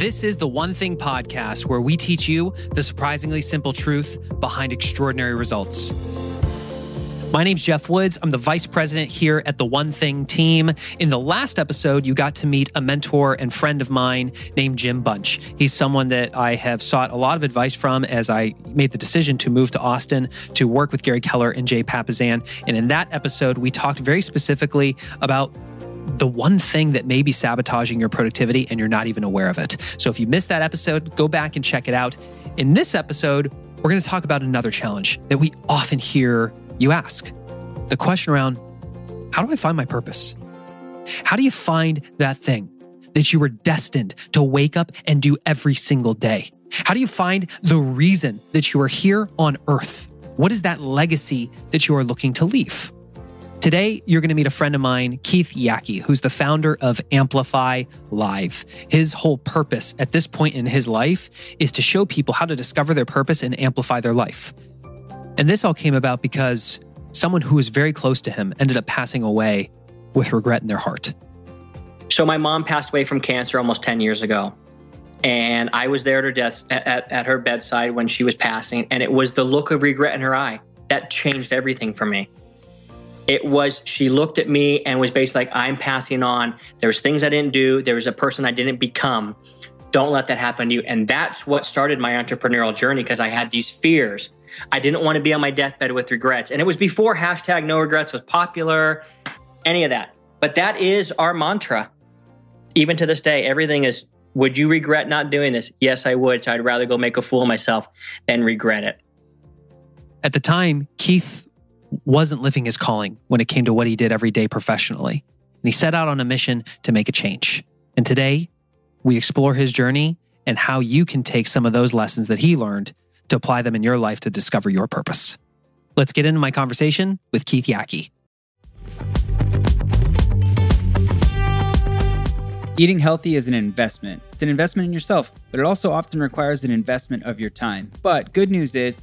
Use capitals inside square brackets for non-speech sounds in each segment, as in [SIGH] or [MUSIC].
This is the One Thing podcast where we teach you the surprisingly simple truth behind extraordinary results. My name's Geoff Woods. I'm the vice president here at the One Thing team. In the last episode, you got to meet a mentor and friend of mine named Jim Bunch. He's someone that I have sought a lot of advice from as I made the decision to move to Austin to work with Gary Keller and Jay Papasan. And in that episode, we talked very specifically about the one thing that may be sabotaging your productivity and you're not even aware of it. So if you missed that episode, go back and check it out. In this episode, we're going to talk about another challenge that we often hear you ask the question around how do I find my purpose? How do you find that thing that you were destined to wake up and do every single day? How do you find the reason that you are here on earth? What is that legacy that you are looking to leave? Today, you're going to meet a friend of mine, Keith Yackey, who's the founder of Amplify Live. His whole purpose at this point in his life is to show people how to discover their purpose and amplify their life. And this all came about because someone who was very close to him ended up passing away with regret in their heart. So, my mom passed away from cancer almost 10 years ago. And I was there at her desk at, at, at her bedside when she was passing, and it was the look of regret in her eye that changed everything for me. It was she looked at me and was basically like, I'm passing on. There's things I didn't do. There was a person I didn't become. Don't let that happen to you. And that's what started my entrepreneurial journey because I had these fears. I didn't want to be on my deathbed with regrets. And it was before hashtag no regrets was popular, any of that. But that is our mantra. Even to this day, everything is would you regret not doing this? Yes, I would. So I'd rather go make a fool of myself than regret it. At the time, Keith wasn't living his calling when it came to what he did every day professionally. And he set out on a mission to make a change. And today, we explore his journey and how you can take some of those lessons that he learned to apply them in your life to discover your purpose. Let's get into my conversation with Keith Yackey. Eating healthy is an investment. It's an investment in yourself, but it also often requires an investment of your time. But good news is,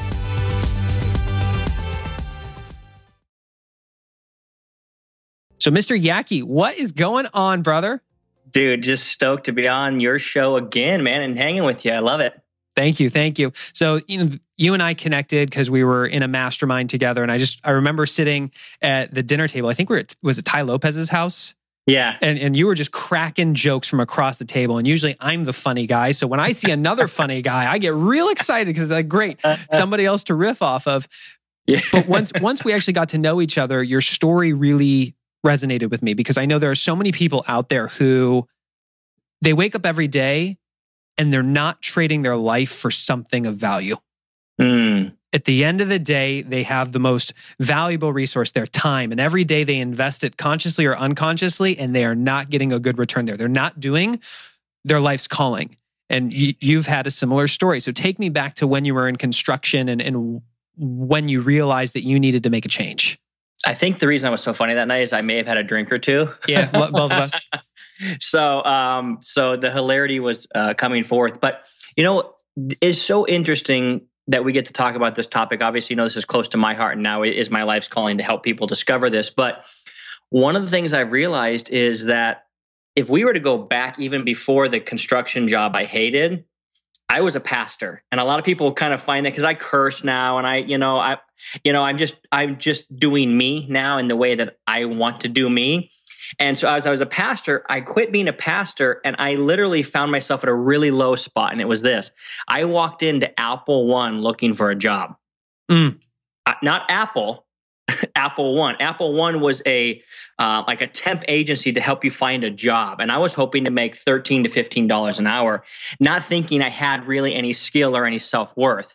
So, Mr. Yackey, what is going on, brother? Dude, just stoked to be on your show again, man, and hanging with you. I love it. Thank you, thank you. So, you know, you and I connected because we were in a mastermind together, and I just I remember sitting at the dinner table. I think we are at was it Tai Lopez's house. Yeah. And and you were just cracking jokes from across the table. And usually I'm the funny guy. So when I see another [LAUGHS] funny guy, I get real excited because it's like, great, somebody else to riff off of. Yeah. But once once we actually got to know each other, your story really resonated with me because I know there are so many people out there who they wake up every day and they're not trading their life for something of value. Mm. At the end of the day, they have the most valuable resource, their time. And every day they invest it consciously or unconsciously, and they are not getting a good return there. They're not doing their life's calling. And you, have had a similar story. So take me back to when you were in construction and, and when you realized that you needed to make a change. I think the reason I was so funny that night is I may have had a drink or two. Yeah, both of us. [LAUGHS] so, um, so the hilarity was uh, coming forth. But you know, it's so interesting that we get to talk about this topic. Obviously, you know, this is close to my heart, and now it is my life's calling to help people discover this. But one of the things I've realized is that if we were to go back even before the construction job I hated, I was a pastor, and a lot of people kind of find that because I curse now, and I, you know, I, you know, I'm just, I'm just doing me now in the way that I want to do me. And so, as I was a pastor, I quit being a pastor, and I literally found myself at a really low spot, and it was this: I walked into Apple One looking for a job, mm. uh, not Apple, [LAUGHS] Apple One. Apple One was a uh, like a temp agency to help you find a job, and I was hoping to make thirteen to fifteen dollars an hour, not thinking I had really any skill or any self worth.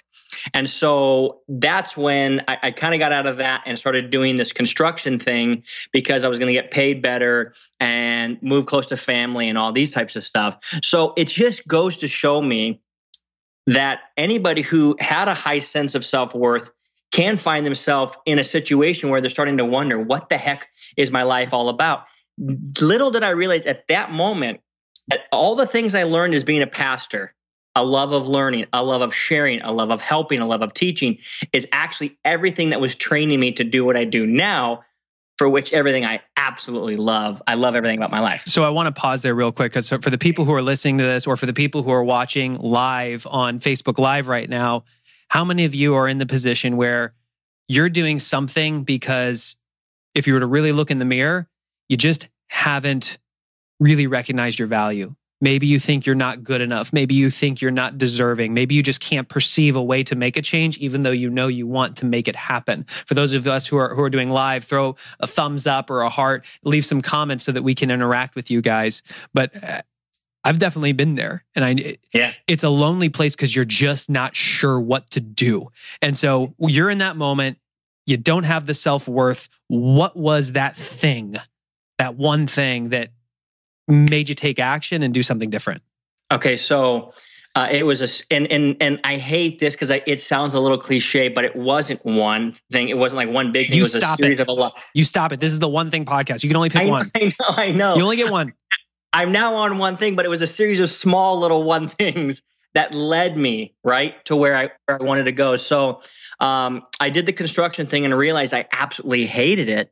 And so that's when I, I kind of got out of that and started doing this construction thing because I was going to get paid better and move close to family and all these types of stuff. So it just goes to show me that anybody who had a high sense of self worth can find themselves in a situation where they're starting to wonder, what the heck is my life all about? Little did I realize at that moment that all the things I learned as being a pastor, a love of learning, a love of sharing, a love of helping, a love of teaching is actually everything that was training me to do what I do now for which everything I absolutely love. I love everything about my life. So I want to pause there real quick because for the people who are listening to this or for the people who are watching live on Facebook Live right now, how many of you are in the position where you're doing something because if you were to really look in the mirror, you just haven't really recognized your value? Maybe you think you're not good enough. Maybe you think you're not deserving. Maybe you just can't perceive a way to make a change, even though you know you want to make it happen. For those of us who are, who are doing live, throw a thumbs up or a heart, leave some comments so that we can interact with you guys. But uh, I've definitely been there. And I, yeah, it's a lonely place because you're just not sure what to do. And so you're in that moment. You don't have the self worth. What was that thing, that one thing that made you take action and do something different? Okay, so uh, it was a and and and I hate this because it sounds a little cliche, but it wasn't one thing. It wasn't like one big thing. You it was stop a series it. of a lot. You stop it. This is the one thing podcast. You can only pick I, one. [LAUGHS] I know, I know. You only get one. [LAUGHS] I'm now on one thing, but it was a series of small little one [LAUGHS] things that led me right to where I where I wanted to go. So um, I did the construction thing and realized I absolutely hated it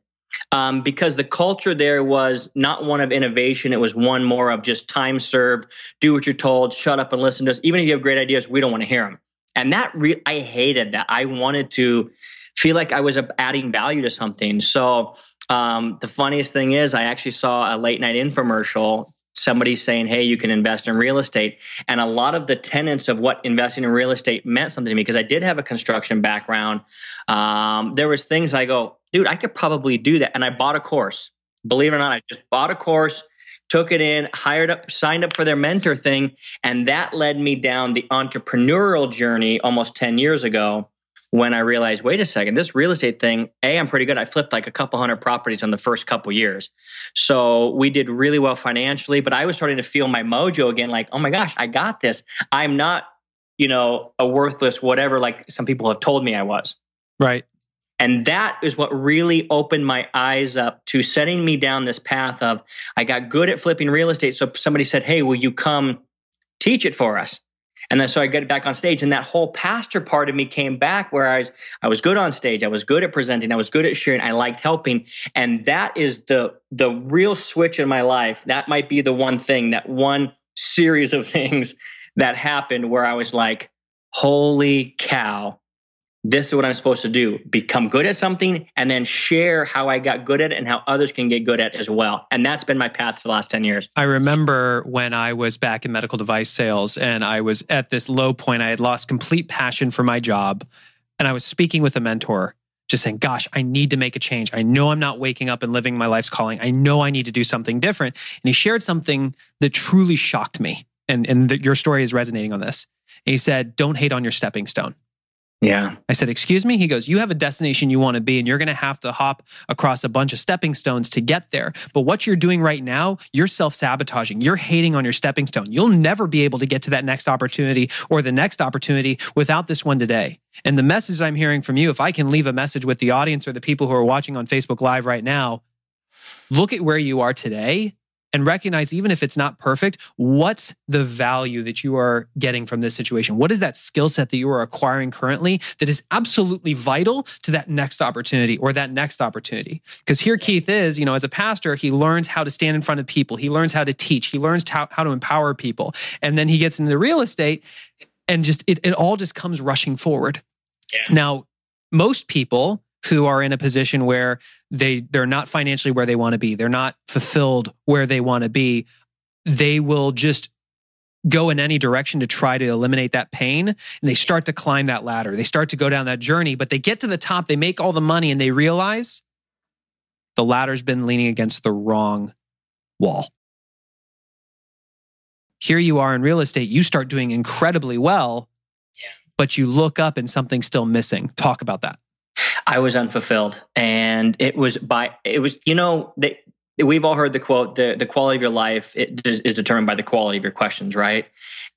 um, because the culture there was not one of innovation. It was one more of just time served, do what you're told, shut up and listen to us. Even if you have great ideas, we don't want to hear them. And that re- I hated that. I wanted to feel like I was adding value to something. So um, the funniest thing is, I actually saw a late night infomercial. Somebody saying, "Hey, you can invest in real estate," and a lot of the tenets of what investing in real estate meant something to me because I did have a construction background. Um, there was things I go, dude, I could probably do that. And I bought a course. Believe it or not, I just bought a course, took it in, hired up, signed up for their mentor thing. And that led me down the entrepreneurial journey almost 10 years ago when I realized, wait a second, this real estate thing, A, I'm pretty good. I flipped like a couple hundred properties in the first couple years. So we did really well financially, but I was starting to feel my mojo again, like, oh my gosh, I got this. I'm not, you know, a worthless whatever like some people have told me I was. Right. And that is what really opened my eyes up to setting me down this path of I got good at flipping real estate. So somebody said, Hey, will you come teach it for us? And then so I got back on stage and that whole pastor part of me came back where I was I was good on stage. I was good at presenting. I was good at sharing. I liked helping. And that is the the real switch in my life. That might be the one thing, that one series of [LAUGHS] things that happened where I was like, holy cow, this is what I'm supposed to do become good at something and then share how I got good at it and how others can get good at it as well. And that's been my path for the last 10 years. I remember when I was back in medical device sales and I was at this low point. I had lost complete passion for my job. And I was speaking with a mentor, just saying, Gosh, I need to make a change. I know I'm not waking up and living my life's calling. I know I need to do something different. And he shared something that truly shocked me. And, and the, your story is resonating on this. And he said, Don't hate on your stepping stone. Yeah. I said, Excuse me? He goes, You have a destination you want to be, and you're going to have to hop across a bunch of stepping stones to get there. But what you're doing right now, you're self sabotaging. You're hating on your stepping stone. You'll never be able to get to that next opportunity or the next opportunity without this one today. And the message I'm hearing from you, if I can leave a message with the audience or the people who are watching on Facebook Live right now, look at where you are today and recognize, even if it's not perfect, what's the value that you are getting from this situation? What is that skill set that you are acquiring currently that is absolutely vital to that next opportunity or that next opportunity? Because here Keith is, you know, as a pastor, he learns how to stand in front of people. He learns how to teach. He learns how, how to empower people. And then he gets into real estate and just, it, it all just comes rushing forward. Yeah. Now, most people who are in a position where they they're not financially where they want to be they're not fulfilled where they want to be they will just go in any direction to try to eliminate that pain and they start to climb that ladder. They start to go down that journey, but they get to the top, they make all the money and they realize the ladder's been leaning against the wrong wall. Here you are in real estate, you start doing incredibly well, Yeah. but you look up and something's still missing. Talk about that. I was unfulfilled, and it was by it was you know they, we've all heard the quote the the quality of your life it is, is determined by the quality of your questions, right?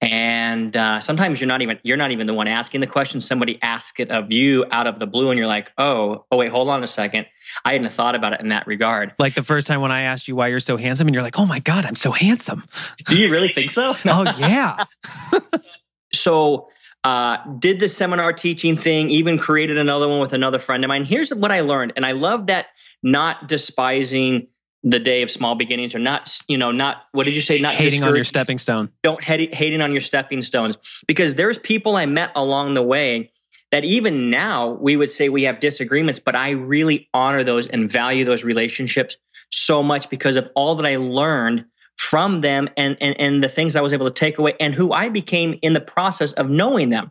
And uh, sometimes you're not even you're not even the one asking the question. Somebody asks it of you out of the blue, and you're like, oh, oh wait, hold on a second. I hadn't thought about it in that regard. Like the first time when I asked you why you're so handsome, and you're like, oh my God, I'm so handsome. Do you really think so? [LAUGHS] oh, yeah. [LAUGHS] so uh, did the seminar teaching thing, even created another one with another friend of mine. Here's what I learned, and I love that not despising the day of small beginnings or not, you know, not what did you say? Not Hating on your stepping stone. Don't hate, hating on your stepping stones because there's people I met along the way that even now we would say we have disagreements, but I really honor those and value those relationships so much because of all that I learned from them and, and, and the things I was able to take away and who I became in the process of knowing them.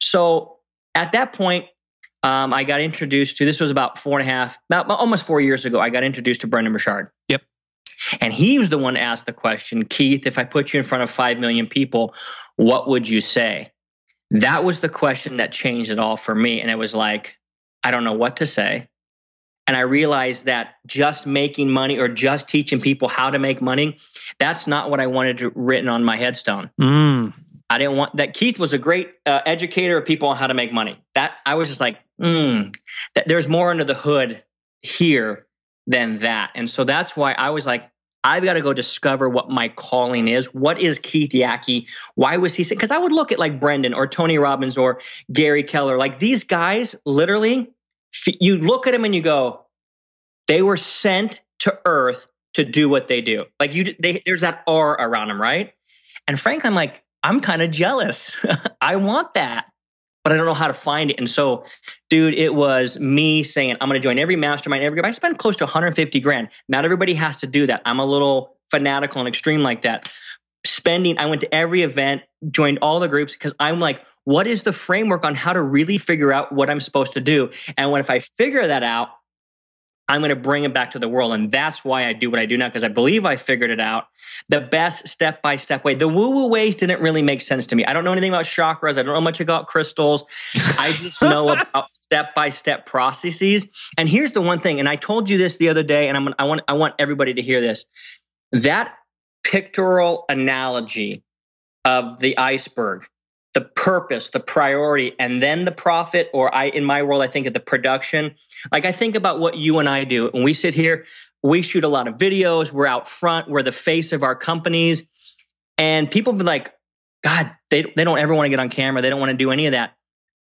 So at that point, um, I got introduced to this was about four and a half, about almost four years ago. I got introduced to Brendon Burchard. Yep. And he was the one to ask the question, Keith, if I put you in front of 5 million people, what would you say? That was the question that changed it all for me. And it was like, I don't know what to say. And I realized that just making money or just teaching people how to make money, that's not what I wanted to, written on my headstone. Mm. I didn't want that. Keith was a great uh, educator of people on how to make money. That I was just like, mm, that there's more under the hood here than that. And so that's why I was like, I've got to go discover what my calling is. What is Keith Yackey? Why was he sick? Because I would look at like Brendon or Tony Robbins or Gary Keller, like these guys. Literally, you look at them and you go, they were sent to Earth to do what they do. Like you, they, there's that R around them, right? And frankly, I'm like, I'm kind of jealous. [LAUGHS] I want that, but I don't know how to find it. And so, dude, it was me saying, I'm going to join every mastermind, every group. I spent close to 150 grand. Not everybody has to do that. I'm a little fanatical and extreme like that. Spending, I went to every event, joined all the groups because I'm like, what is the framework on how to really figure out what I'm supposed to do? And when if I figure that out, I'm going to bring it back to the world. And that's why I do what I do now, because I believe I figured it out the best step by step way. The woo woo ways didn't really make sense to me. I don't know anything about chakras. I don't know much about crystals. I just know [LAUGHS] about step by step processes. And here's the one thing, and I told you this the other day, and I'm, I want I want everybody to hear this. That pictorial analogy of the iceberg, the purpose, the priority, and then the profit, or I in my world, I think of the production. Like I think about what you and I do, and we sit here we shoot a lot of videos. We're out front. We're the face of our companies. And people be like, God, they, they don't ever want to get on camera. They don't want to do any of that.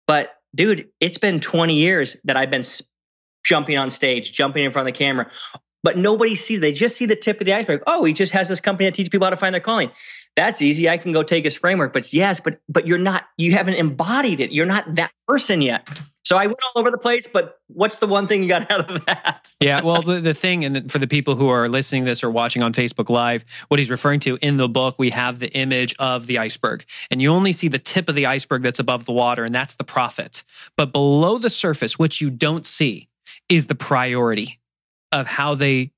But dude, it's been 20 years that I've been jumping on stage, jumping in front of the camera. But nobody sees, they just see the tip of the iceberg. Oh, he just has this company that teaches people how to find their calling. That's easy. I can go take his framework. But yes, but but you're not, you haven't embodied it. You're not that person yet. So I went all over the place, but what's the one thing you got out of that? yeah, well, the, the thing, and for the people who are listening to this or watching on Facebook Live, what he's referring to in the book, we have the image of the iceberg. And you only see the tip of the iceberg that's above the water, and that's the profit. But below the surface, which you don't see, is the priority of how they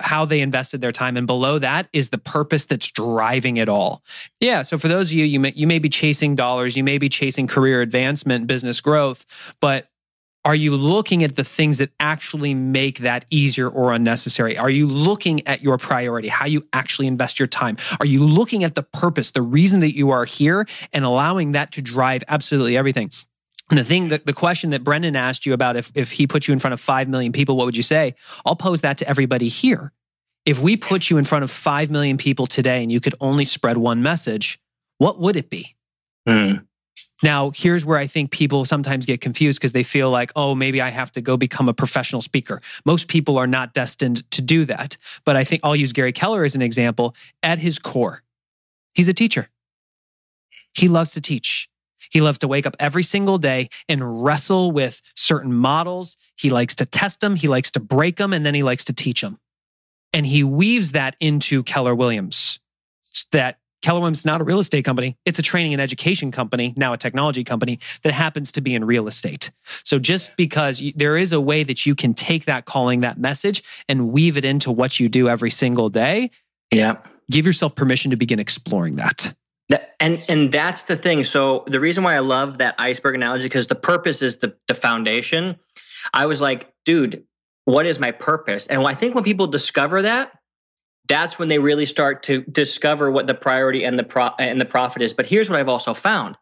how they invested their time and below that is the purpose that's driving it all. Yeah, so for those of you you may you may be chasing dollars, you may be chasing career advancement, business growth, but are you looking at the things that actually make that easier or unnecessary? Are you looking at your priority, how you actually invest your time? Are you looking at the purpose, the reason that you are here and allowing that to drive absolutely everything? And the thing that the question that Brendon asked you about if, if he put you in front of 5 million people, what would you say? I'll pose that to everybody here. If we put you in front of 5 million people today and you could only spread one message, what would it be? Mm. Now, here's where I think people sometimes get confused because they feel like, oh, maybe I have to go become a professional speaker. Most people are not destined to do that. But I think I'll use Gary Keller as an example. At his core, he's a teacher. He loves to teach. He loves to wake up every single day and wrestle with certain models. He likes to test them, he likes to break them, and then he likes to teach them. And he weaves that into Keller Williams, that Keller Williams is not a real estate company. It's a training and education company, now a technology company that happens to be in real estate. So just because you, there is a way that you can take that calling, that message, and weave it into what you do every single day. Yeah. Give yourself permission to begin exploring that. That and and that's the thing. So the reason why I love that iceberg analogy because the purpose is the the foundation. I was like, dude, what is my purpose? And I think when people discover that, that's when they really start to discover what the priority and the pro- and the profit is. But here's what I've also found.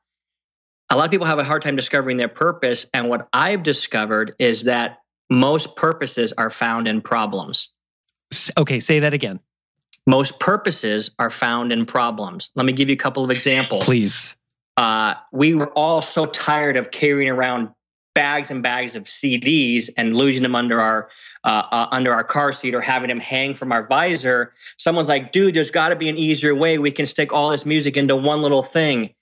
A lot of people have a hard time discovering their purpose and what I've discovered is that most purposes are found in problems. Okay, say that again. Most purposes are found in problems. Let me give you a couple of examples. Please. Uh, we were all so tired of carrying around bags and bags of CDs and losing them under our uh, uh, under our car seat or having them hang from our visor. Someone's like, dude, there's got to be an easier way. We can stick all this music into one little thing.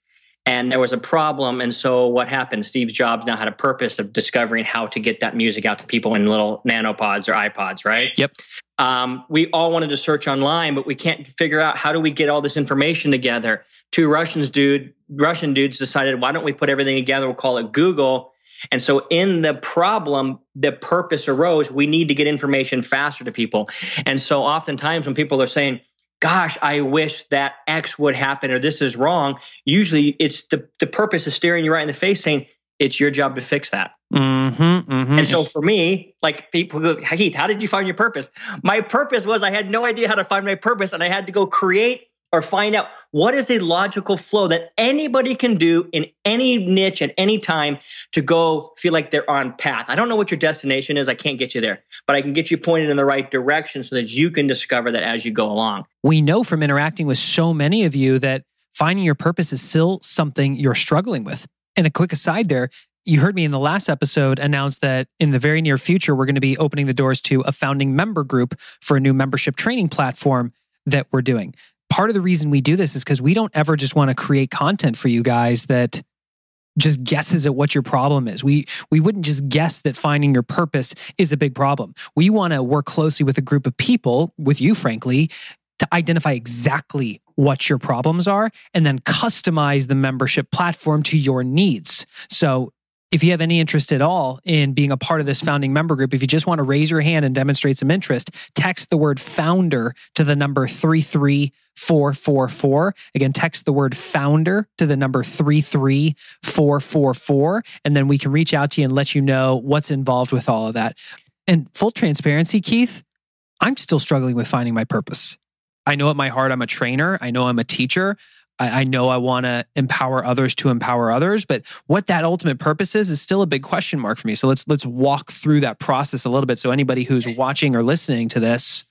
And there was a problem. And so what happened? Steve Jobs now had a purpose of discovering how to get that music out to people in little nanopods or iPods, right? Yep. Um, we all wanted to search online, but we can't figure out how do we get all this information together. Two Russians dude, Russian dudes decided, why don't we put everything together? We'll call it Google and so in the problem, the purpose arose, we need to get information faster to people. And so oftentimes when people are saying, gosh, I wish that X would happen or this is wrong, usually it's the, the purpose is staring you right in the face saying, it's your job to fix that. Mm-hmm, mm-hmm. And so for me, like people go, Keith, how did you find your purpose? My purpose was I had no idea how to find my purpose and I had to go create or find out what is a logical flow that anybody can do in any niche at any time to go feel like they're on path. I don't know what your destination is. I can't get you there, but I can get you pointed in the right direction so that you can discover that as you go along. We know from interacting with so many of you that finding your purpose is still something you're struggling with. And a quick aside there, you heard me in the last episode announce that in the very near future, we're going to be opening the doors to a founding member group for a new membership training platform that we're doing part of the reason we do this is because we don't ever just want to create content for you guys that just guesses at what your problem is. We we wouldn't just guess that finding your purpose is a big problem. We want to work closely with a group of people, with you frankly, to identify exactly what your problems are and then customize the membership platform to your needs. So if you have any interest at all in being a part of this founding member group, if you just want to raise your hand and demonstrate some interest, text the word founder to the number 33444. Again, text the word founder to the number 33444. And then we can reach out to you and let you know what's involved with all of that. And full transparency, Keith, I'm still struggling with finding my purpose. I know at my heart I'm a trainer. I know I'm a teacher. I, I know I want to empower others to empower others, but what that ultimate purpose is is still a big question mark for me. So let's let's walk through that process a little bit so anybody who's watching or listening to this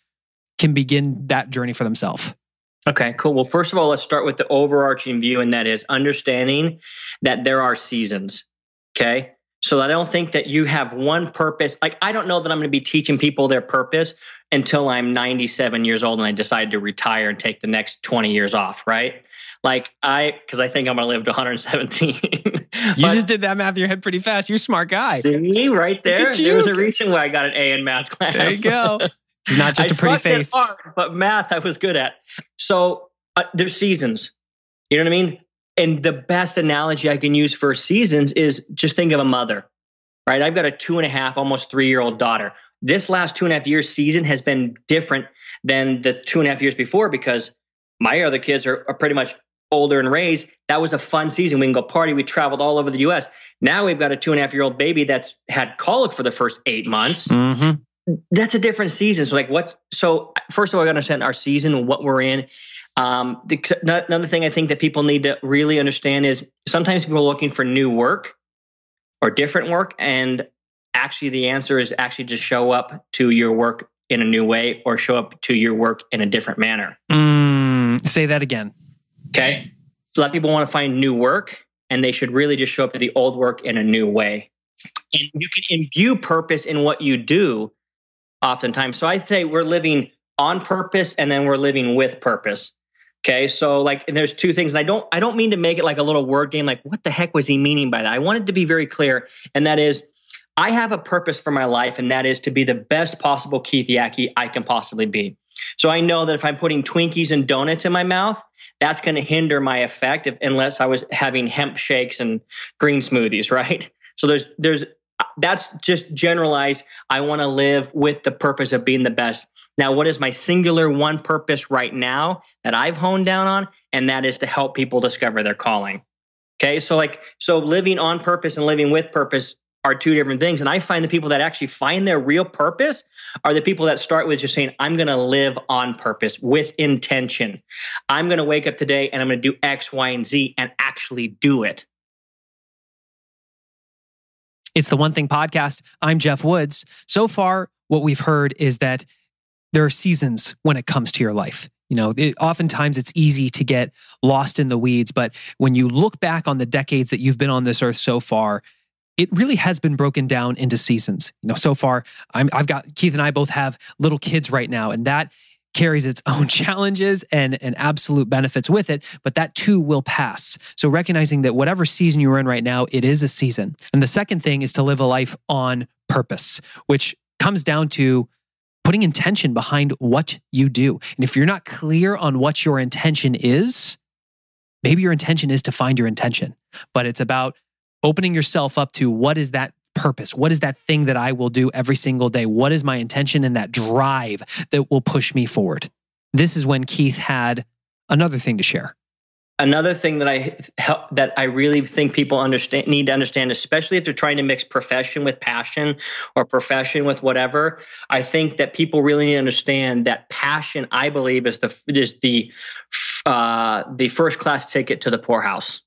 can begin that journey for themselves. Okay, cool. Well, first of all, let's start with the overarching view, and that is understanding that there are seasons. Okay. So I don't think that you have one purpose. Like, I don't know that I'm going to be teaching people their purpose until I'm 97 years old and I decide to retire and take the next 20 years off, right? Like I, because I think I'm going to live to 117. [LAUGHS] you just did that math in your head pretty fast. You're a smart guy. See, right there. There was a reason why I got an A in math class. There you go. [LAUGHS] It's not just a pretty face. Hard, but math I was good at. So uh, there's seasons. You know what I mean? And the best analogy I can use for seasons is just think of a mother, right? I've got a two and a half, almost three year old daughter. This last two and a half years season has been different than the two and a half years before because my other kids are, are pretty much older and raised, that was a fun season. We can go party. We traveled all over the U.S. Now we've got a two and a half year old baby that's had colic for the first eight months. Mm-hmm. That's a different season. So, like, what? So, first of all, I got to understand our season, and what we're in. Um, the, another thing I think that people need to really understand is sometimes people are looking for new work or different work, and actually, the answer is actually just show up to your work in a new way or show up to your work in a different manner. Mm, say that again. Okay. So a lot of people want to find new work and they should really just show up to the old work in a new way. And you can imbue purpose in what you do oftentimes. So I say we're living on purpose and then we're living with purpose. Okay. So like and there's two things. And I don't I don't mean to make it like a little word game, like what the heck was he meaning by that? I wanted to be very clear, and that is I have a purpose for my life, and that is to be the best possible Keith Yackey I can possibly be. So I know that if I'm putting Twinkies and donuts in my mouth, that's going to hinder my effect if, unless I was having hemp shakes and green smoothies, [LAUGHS] right? So there's there's that's just generalized. I want to live with the purpose of being the best. Now, what is my singular one purpose right now that I've honed down on? And that is to help people discover their calling. Okay. So, like, so living on purpose and living with purpose are two different things. And I find the people that actually find their real purpose are the people that start with just saying, I'm going to live on purpose with intention. I'm going to wake up today and I'm going to do X, Y, and Z and actually do it. It's the One Thing Podcast. I'm Geoff Woods. So far, what we've heard is that there are seasons when it comes to your life. You know, it, oftentimes it's easy to get lost in the weeds, but when you look back on the decades that you've been on this earth so far, it really has been broken down into seasons. You know, so far, i have got Keith and I both have little kids right now, and that carries its [LAUGHS] own challenges and, and absolute benefits with it, but that too will pass. So recognizing that whatever season you're in right now, it is a season. And the second thing is to live a life on purpose, which comes down to putting intention behind what you do. And if you're not clear on what your intention is, maybe your intention is to find your intention, but it's about opening yourself up to what is that purpose? What is that thing that I will do every single day? What is my intention and that drive that will push me forward? This is when Keith had another thing to share. Another thing that I that I really think people understand need to understand, especially if they're trying to mix profession with passion or profession with whatever. I think that people really need to understand that passion. I believe is the is the uh, the first class ticket to the poorhouse.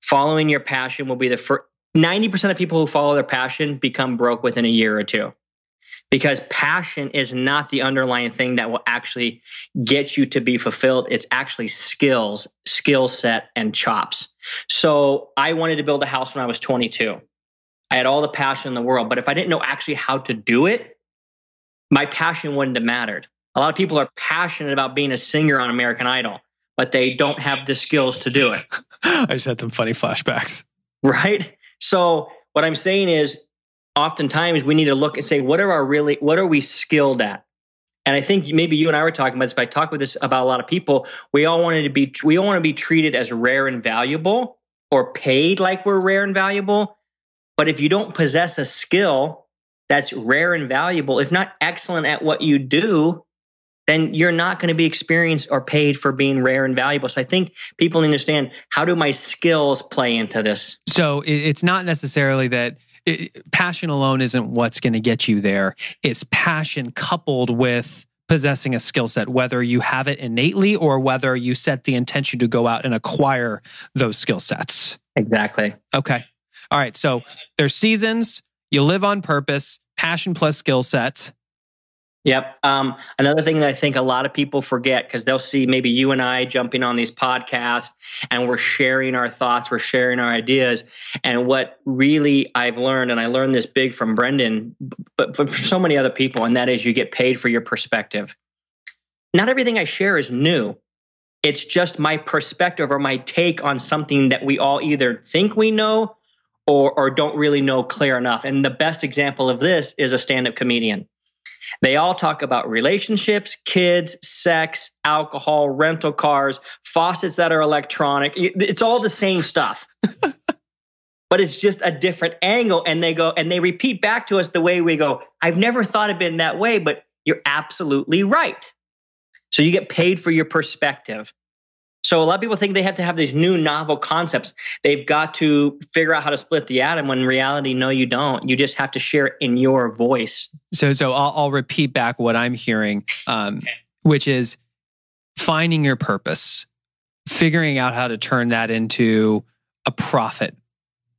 Following your passion will be the first 90% of people who follow their passion become broke within a year or two because passion is not the underlying thing that will actually get you to be fulfilled. It's actually skills, skill set, and chops. So I wanted to build a house when I was 22. I had all the passion in the world, but if I didn't know actually how to do it, my passion wouldn't have mattered. A lot of people are passionate about being a singer on American Idol, but they don't have the skills to do it. [LAUGHS] I just had some funny flashbacks. Right? So what I'm saying is oftentimes we need to look and say, what are our really, what are we skilled at? And I think maybe you and I were talking about this, but I talk with this about a lot of people. We all wanted to be, we all want to be treated as rare and valuable or paid like we're rare and valuable. But if you don't possess a skill that's rare and valuable, if not excellent at what you do, then you're not going to be experienced or paid for being rare and valuable. So I think people understand how do my skills play into this? So it's not necessarily that it, passion alone isn't what's going to get you there. It's passion coupled with possessing a skill set, whether you have it innately or whether you set the intention to go out and acquire those skill sets. Exactly. Okay. All right. So there's seasons, you live on purpose, passion plus skill set. Yep. Um, another thing that I think a lot of people forget because they'll see maybe you and I jumping on these podcasts and we're sharing our thoughts, we're sharing our ideas. And what really I've learned, and I learned this big from Brendon, but, for so many other people, and that is you get paid for your perspective. Not everything I share is new. It's just my perspective or my take on something that we all either think we know or, or don't really know clear enough. And the best example of this is a stand up comedian they all talk about relationships, kids, sex, alcohol, rental cars, faucets that are electronic. It's all the same stuff. [LAUGHS] but it's just a different angle. And they go and they repeat back to us the way we go, I've never thought of it in that way, but you're absolutely right. So you get paid for your perspective. So a lot of people think they have to have these new novel concepts. They've got to figure out how to split the atom when in reality, no, you don't. You just have to share it in your voice. So, so I'll, I'll repeat back what I'm hearing, um, okay. which is finding your purpose, figuring out how to turn that into a profit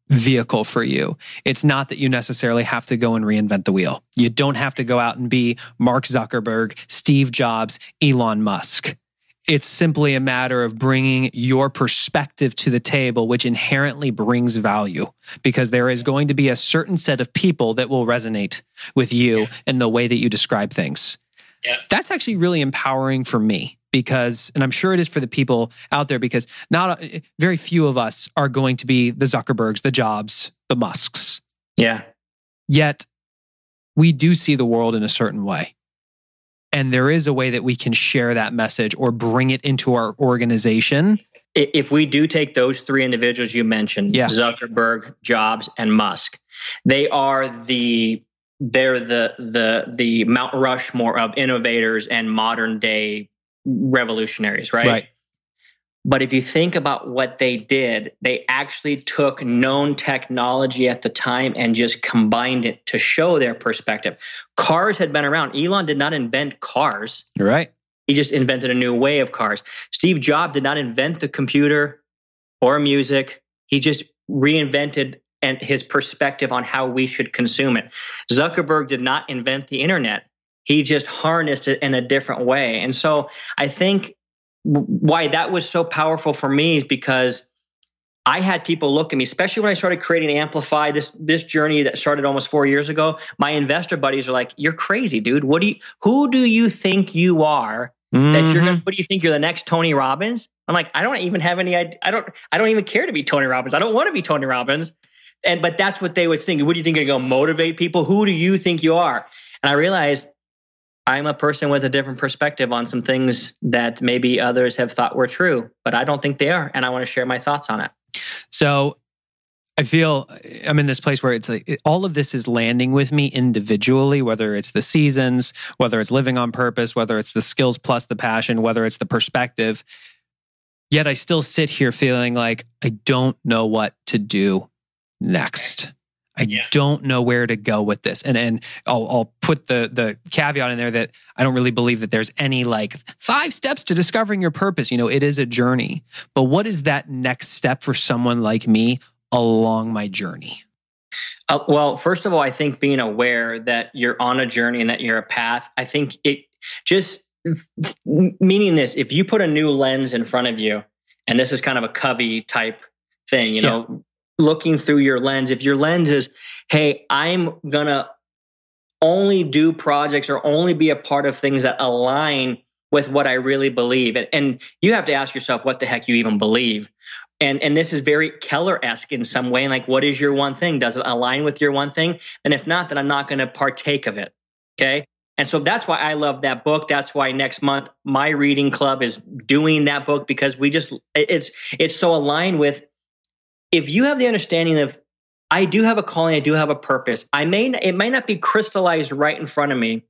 vehicle for you. It's not that you necessarily have to go and reinvent the wheel. You don't have to go out and be Mark Zuckerberg, Steve Jobs, Elon Musk it's simply a matter of bringing your perspective to the table, which inherently brings value because there is going to be a certain set of people that will resonate with you yeah. and the way that you describe things. Yeah. That's actually really empowering for me because, and I'm sure it is for the people out there because not very few of us are going to be the Zuckerbergs, the Jobs, the Musks. Yeah. Yet we do see the world in a certain way. And there is a way that we can share that message or bring it into our organization. If we do take those three individuals you mentioned, Yeah. Zuckerberg, Jobs, and Musk, they are the they're the the the Mount Rushmore of innovators and modern day revolutionaries, right? But if you think about what they did, they actually took known technology at the time and just combined it to show their perspective. Cars had been around. Elon did not invent cars. You're right. He just invented a new way of cars. Steve Jobs did not invent the computer or music. He just reinvented and his perspective on how we should consume it. Zuckerberg did not invent the internet. He just harnessed it in a different way. And so I think why that was so powerful for me is because I had people look at me, especially when I started creating Amplify, this this journey that started almost four years ago. My investor buddies are like, "You're crazy, dude. What do you? Who do you think you are that you're gonna mm-hmm. what do you think you're the next Tony Robbins? I'm like, I don't even have any idea. I don't I don't even care to be Tony Robbins. I don't want to be Tony Robbins. And but that's what they would think. What do you think you're gonna go motivate people? Who do you think you are? And I realized I'm a person with a different perspective on some things that maybe others have thought were true, but I don't think they are. And I want to share my thoughts on it. So I feel I'm in this place where it's like all of this is landing with me individually, whether it's the seasons, whether it's living on purpose, whether it's the skills plus the passion, whether it's the perspective. Yet I still sit here feeling like I don't know what to do next. I Yeah. don't know where to go with this. And and I'll, I'll put the the caveat in there that I don't really believe that there's any like five steps to discovering your purpose. You know, it is a journey. But what is that next step for someone like me along my journey? Uh, well, first of all, I think being aware that you're on a journey and that you're a path, I think it just meaning this if you put a new lens in front of you, and this is kind of a Covey type thing, you know, looking through your lens, if your lens is, hey, I'm going to only do projects or only be a part of things that align with what I really believe. And, and you have to ask yourself what the heck you even believe and and this is very Keller-esque in some way. Like, what is your one thing? Does it align with your one thing? And if not, then I'm not going to partake of it. Okay. And so that's why I love that book. That's why next month my reading club is doing that book because we just it's it's so aligned with if you have the understanding of I do have a calling, I do have a purpose. I may it may not be crystallized right in front of me,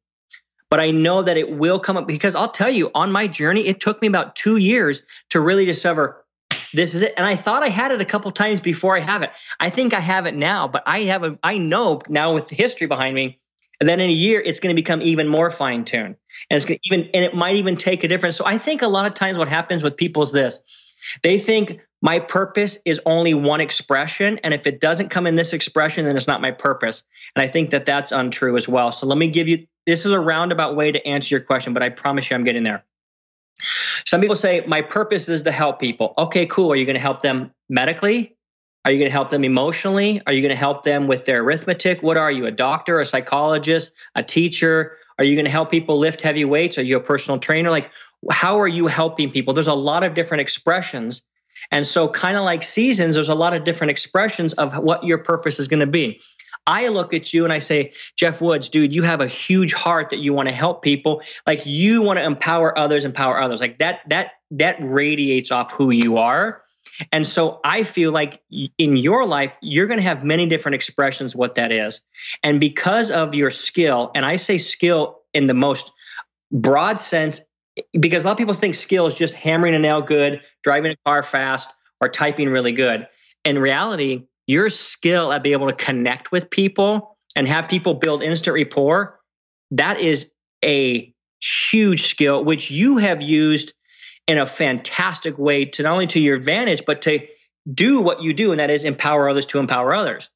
but I know that it will come up because I'll tell you on my journey, it took me about two years to really discover this is it. And I thought I had it a couple times before I have it. I think I have it now, but I have a I know now with the history behind me. And then in a year, it's going to become even more fine tuned, and it's going to even and it might even take a difference. So I think a lot of times what happens with people is this: they think my purpose is only one expression, and if it doesn't come in this expression, then it's not my purpose. And I think that that's untrue as well. So let me give you this is a roundabout way to answer your question, but I promise you, I'm getting there. Some people say, My purpose is to help people. Okay, cool. Are you going to help them medically? Are you going to help them emotionally? Are you going to help them with their arithmetic? What are you, a doctor, a psychologist, a teacher? Are you going to help people lift heavy weights? Are you a personal trainer? Like, how are you helping people? There's a lot of different expressions. And so, kind of like seasons, there's a lot of different expressions of what your purpose is going to be. I look at you and I say, Geoff Woods, dude, you have a huge heart that you want to help people. Like you want to empower others, empower others. Like that, that, that radiates off who you are. And so I feel like in your life, you're going to have many different expressions what that is. And because of your skill, and I say skill in the most broad sense, because a lot of people think skill is just hammering a nail good, driving a car fast, or typing really good. In reality, your skill at being able to connect with people and have people build instant rapport, that is a huge skill, which you have used in a fantastic way to not only to your advantage, but to do what you do, and that is empower others to empower others.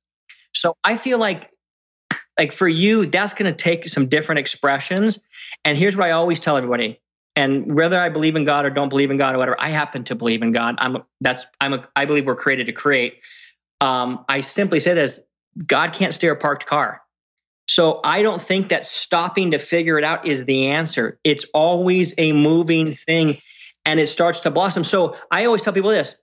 So I feel like like for you, that's going to take some different expressions. And here's what I always tell everybody. And whether I believe in God or don't believe in God or whatever, I happen to believe in God. I'm that's I'm a, I believe we're created to create. Um, I simply say this: God can't steer a parked car. So I don't think that stopping to figure it out is the answer. It's always a moving thing, and it starts to blossom. So I always tell people this: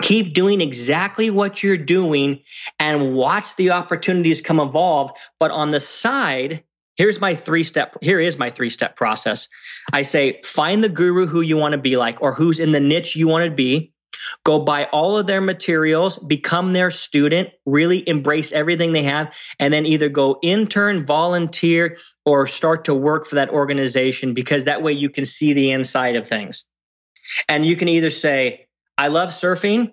keep doing exactly what you're doing, and watch the opportunities come evolve. But on the side, Here's my three step. Here is my three step process. I say, find the guru who you want to be like or who's in the niche you want to be. Go buy all of their materials, become their student, really embrace everything they have, and then either go intern, volunteer, or start to work for that organization because that way you can see the inside of things. And you can either say, I love surfing,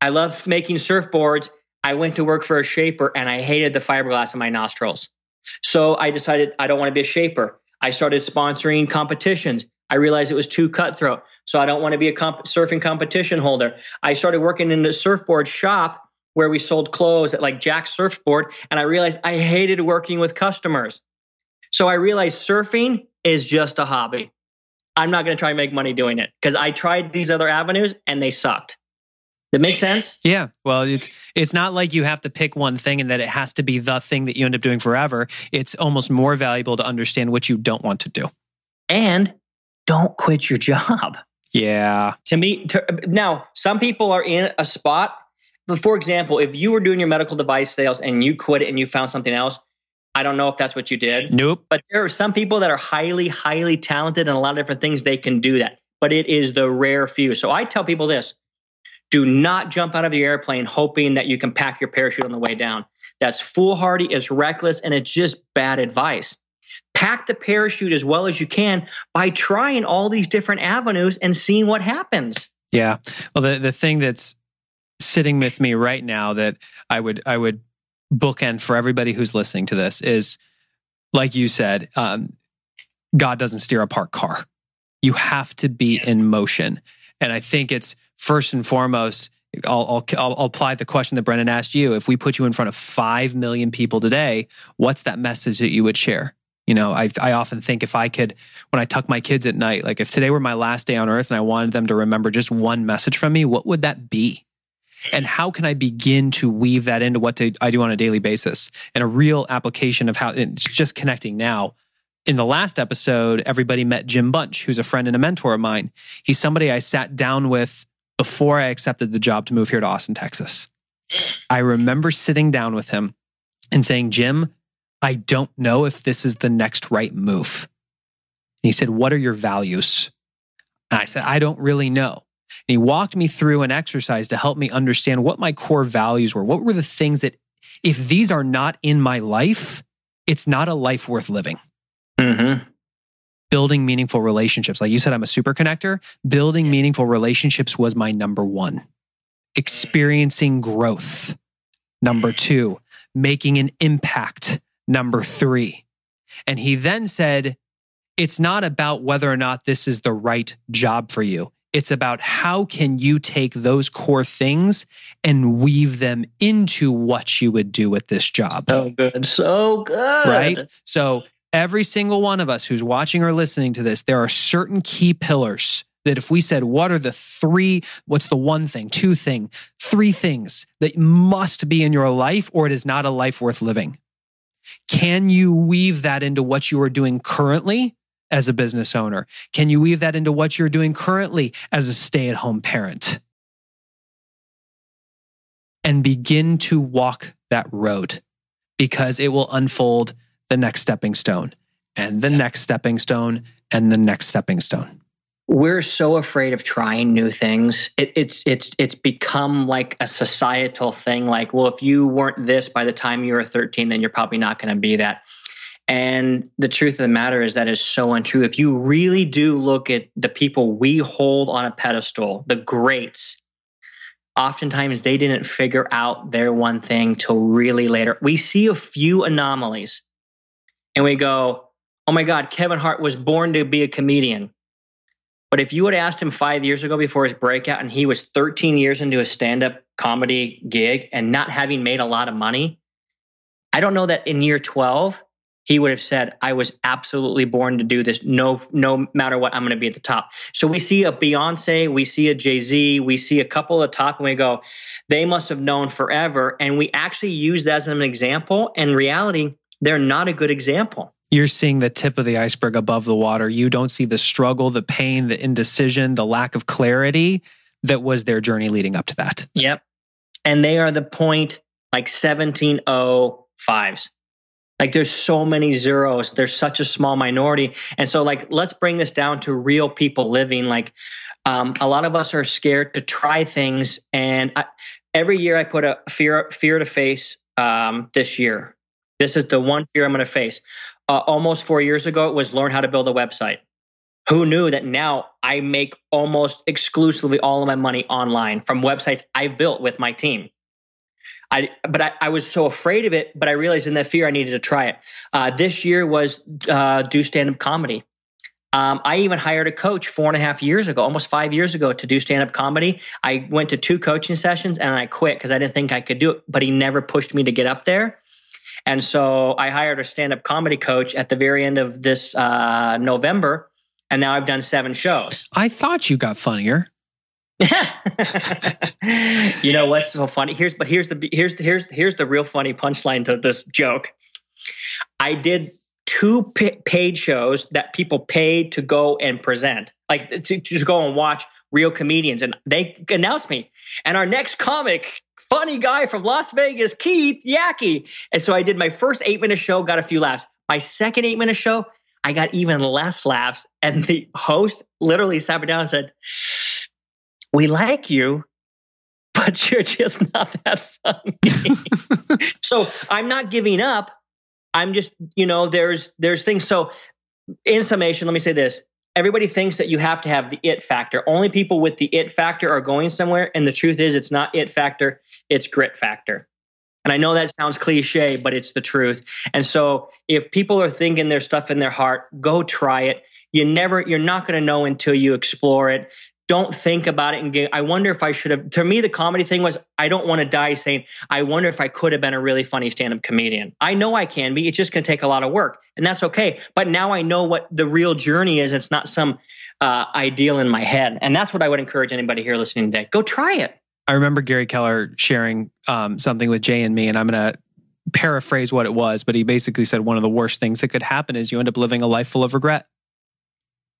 I love making surfboards. I went to work for a shaper and I hated the fiberglass in my nostrils. So I decided I don't want to be a shaper. I started sponsoring competitions. I realized it was too cutthroat. So I don't want to be a comp- surfing competition holder. I started working in the surfboard shop where we sold clothes at like Jack's Surfboard. And I realized I hated working with customers. So I realized surfing is just a hobby. I'm not going to try and make money doing it because I tried these other avenues and they sucked. That makes sense? Yeah. Well, it's it's not like you have to pick one thing and that it has to be the thing that you end up doing forever. It's almost more valuable to understand what you don't want to do. And don't quit your job. Yeah. To me, to, now some people are in a spot. For example, if you were doing your medical device sales and you quit it and you found something else, I don't know if that's what you did. Nope. But there are some people that are highly, highly talented and a lot of different things they can do that. But it is the rare few. So I tell people this do not jump out of the airplane hoping that you can pack your parachute on the way down. That's foolhardy, it's reckless, and it's just bad advice. Pack the parachute as well as you can by trying all these different avenues and seeing what happens. Yeah. Well, the, the thing that's sitting with me right now that I would I would bookend for everybody who's listening to this is, like you said, um, God doesn't steer a parked car. You have to be in motion, and I think it's first and foremost, I'll, I'll, I'll, apply the question that Brendon asked you. If we put you in front of 5 million people today, what's that message that you would share? You know, I, I often think if I could, when I tuck my kids at night, like if today were my last day on earth and I wanted them to remember just one message from me, what would that be? And how can I begin to weave that into what I do on a daily basis and a real application of how it's just connecting now. In the last episode, everybody met Jim Bunch, who's a friend and a mentor of mine. He's somebody I sat down with before I accepted the job to move here to Austin, Texas. I remember sitting down with him and saying, Jim, I don't know if this is the next right move. And he said, What are your values? And I said, I don't really know. And he walked me through an exercise to help me understand what my core values were. What were the things that, if these are not in my life, it's not a life worth living. Mm-hmm building meaningful relationships. Like you said, I'm a super connector. Building meaningful relationships was my number one. Experiencing growth, number two. Making an impact, number three. And he then said, it's not about whether or not this is the right job for you. It's about how can you take those core things and weave them into what you would do with this job. So good. So good. Right? So every single one of us who's watching or listening to this, there are certain key pillars that if we said, what are the three, what's the one thing, two thing, three things that must be in your life or it is not a life worth living? Can you weave that into what you are doing currently as a business owner? Can you weave that into what you're doing currently as a stay at home parent? And begin to walk that road because it will unfold the next stepping stone and the next stepping stone and the next stepping stone. We're so afraid of trying new things. It, it's it's it's become like a societal thing like well if you weren't this by the time you were 13 then you're probably not going to be that. And the truth of the matter is that is so untrue. If you really do look at the people we hold on a pedestal the greats oftentimes they didn't figure out their one thing till really later. We see a few anomalies and we go, oh my God, Kevin Hart was born to be a comedian. But if you had asked him five years ago before his breakout and he was 13 years into a stand up comedy gig and not having made a lot of money, I don't know that in year 12 he would have said, I was absolutely born to do this. No, no matter what, I'm going to be at the top. So we see a Beyonce, we see a Jay Z, we see a couple at the top, and we go, they must have known forever. And we actually use that as an example. And reality, they're not a good example. You're seeing the tip of the iceberg above the water. You don't see the struggle, the pain, the indecision, the lack of clarity that was their journey leading up to that. Yep. And they are the point like 1705s. Like there's so many zeros. There's such a small minority. And so like let's bring this down to real people living. Like um, a lot of us are scared to try things. And I, every year I put a fear fear to face um, this year. This is the one fear I'm going to face. Uh, almost four years ago, it was learn how to build a website. Who knew that now I make almost exclusively all of my money online from websites I've built with my team? I, but I, I, was so afraid of it, but I realized in that fear I needed to try it. Uh, this year was uh, do stand up comedy. Um, I even hired a coach four and a half years ago, almost five years ago, to do stand up comedy. I went to two coaching sessions and I quit because I didn't think I could do it, but he never pushed me to get up there. And so I hired a stand up comedy coach at the very end of this uh, November. And now I've done seven shows. I thought you got funnier. [LAUGHS] you know what's so funny? Here's but here's the here's here's here's the real funny punchline to this joke. I did two paid shows that people paid to go and present, like to, to go and watch real comedians, and they announced me. And our next comic, funny guy from Las Vegas, Keith Yackey. And so I did my first eight minute show, got a few laughs. My second eight minute show, I got even less laughs. And the host literally sat me down and said, we like you, but [LAUGHS] you're just not that funny. [LAUGHS] so I'm not giving up. I'm just, you know, there's there's things. So in summation, let me say this. Everybody thinks that you have to have the it factor. Only people with the it factor are going somewhere. And the truth is it's not it factor, it's grit factor. And I know that sounds cliche, but it's the truth. And so if people are thinking there's stuff in their heart, go try it. You never, you're not going to know until you explore it don't think about it and get, I wonder if I should have. To me, the comedy thing was I don't want to die saying, I wonder if I could have been a really funny stand up comedian. I know I can be. It's just going to take a lot of work, and that's okay. But now I know what the real journey is. It's not some uh, ideal in my head. And that's what I would encourage anybody here listening today go try it. I remember Gary Keller sharing um, something with Jay and me, and I'm going to paraphrase what it was, but he basically said one of the worst things that could happen is you end up living a life full of regret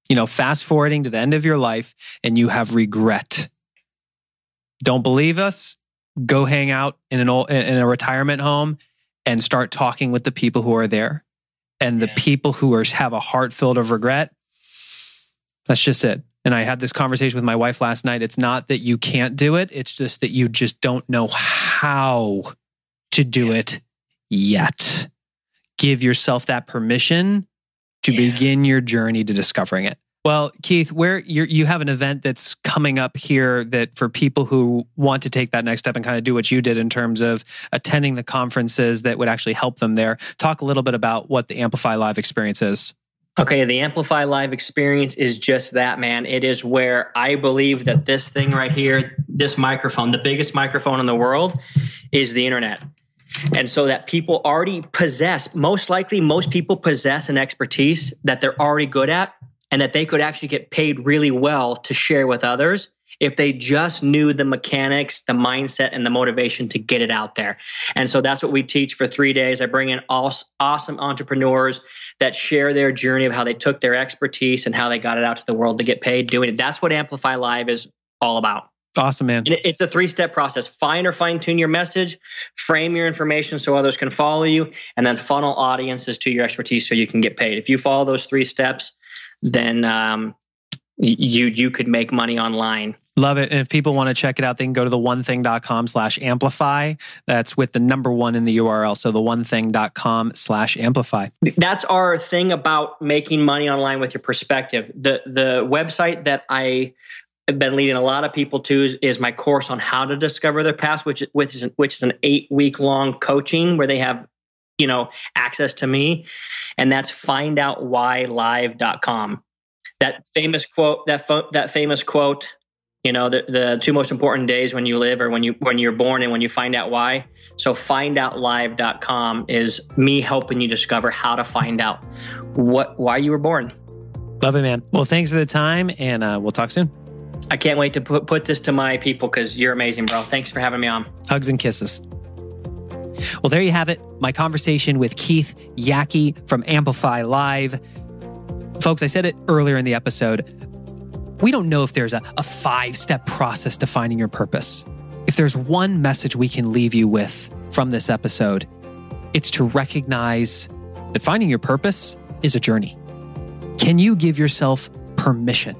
you know, fast forwarding to the end of your life and you have regret. Don't believe us? Go hang out in an old, in a retirement home and start talking with the people who are there. And the yeah. people who are have a heart filled of regret, that's just it. And I had this conversation with my wife last night. It's not that you can't do it, it's just that you just don't know how to do yeah. it yet. Give yourself that permission to yeah. begin your journey to discovering it. Well, Keith, where you have an event that's coming up here that for people who want to take that next step and kind of do what you did in terms of attending the conferences that would actually help them there. Talk a little bit about what the Amplify Live experience is. Okay, the Amplify Live experience is just that, man. It is where I believe that this thing right here, this microphone, the biggest microphone in the world, is the internet. And so that people already possess, most likely, most people possess an expertise that they're already good at and that they could actually get paid really well to share with others if they just knew the mechanics, the mindset, and the motivation to get it out there. And so that's what we teach for three days. I bring in awesome entrepreneurs that share their journey of how they took their expertise and how they got it out to the world to get paid doing it. That's what Amplify Live is all about. Awesome, man. And it's a three step process. Find or fine tune your message, frame your information so others can follow you, and then funnel audiences to your expertise so you can get paid. If you follow those three steps, then um, you you could make money online. Love it. And if people want to check it out, they can go to the onething.com slash amplify. That's with the number one in the URL. So the onething.com slash amplify. That's our thing about making money online with your perspective. The the website that I have been leading a lot of people to is, is my course on how to discover their past, which which is which is an eight week long coaching where they have you know access to me, and that's findoutwhylive.com. That famous quote that fo- that famous quote, you know, the the two most important days when you live or when you when you're born and when you find out why. So findoutlive.com is me helping you discover how to find out what why you were born. Love it, man. Well, thanks for the time, and uh, we'll talk soon. I can't wait to put, put this to my people because you're amazing, bro. Thanks for having me on. Hugs and kisses. Well, there you have it. My conversation with Keith Yackey from Amplify Live. Folks, I said it earlier in the episode. We don't know if there's a, a five step process to finding your purpose. If there's one message we can leave you with from this episode, it's to recognize that finding your purpose is a journey. Can you give yourself permission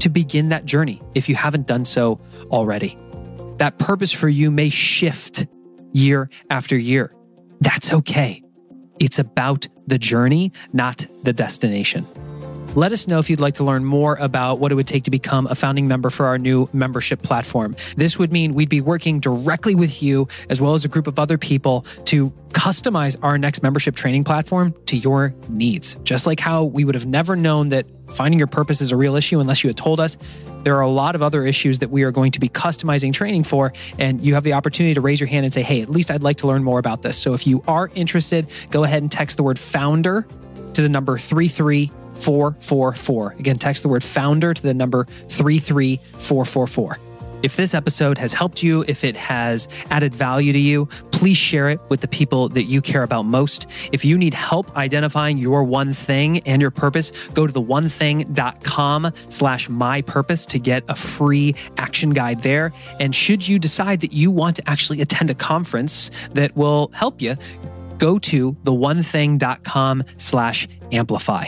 to begin that journey if you haven't done so already? That purpose for you may shift year after year. That's okay. It's about the journey, not the destination. Let us know if you'd like to learn more about what it would take to become a founding member for our new membership platform. This would mean we'd be working directly with you as well as a group of other people to customize our next membership training platform to your needs. Just like how we would have never known that finding your purpose is a real issue unless you had told us. There are a lot of other issues that we are going to be customizing training for, and you have the opportunity to raise your hand and say, Hey, at least I'd like to learn more about this. So if you are interested, go ahead and text the word founder to the number 33444. Again, text the word founder to the number 33444. If this episode has helped you, if it has added value to you, please share it with the people that you care about most. If you need help identifying your one thing and your purpose, go to the onething.com slash my purpose to get a free action guide there. And should you decide that you want to actually attend a conference that will help you, go to theonething.com slash amplify.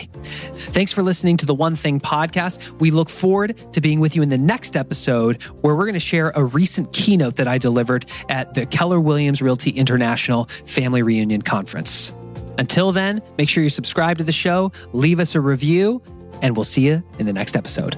Thanks for listening to the One Thing podcast. We look forward to being with you in the next episode where we're going to share a recent keynote that I delivered at the Keller Williams Realty International Family Reunion Conference. Until then, make sure you subscribe to the show, leave us a review, and we'll see you in the next episode.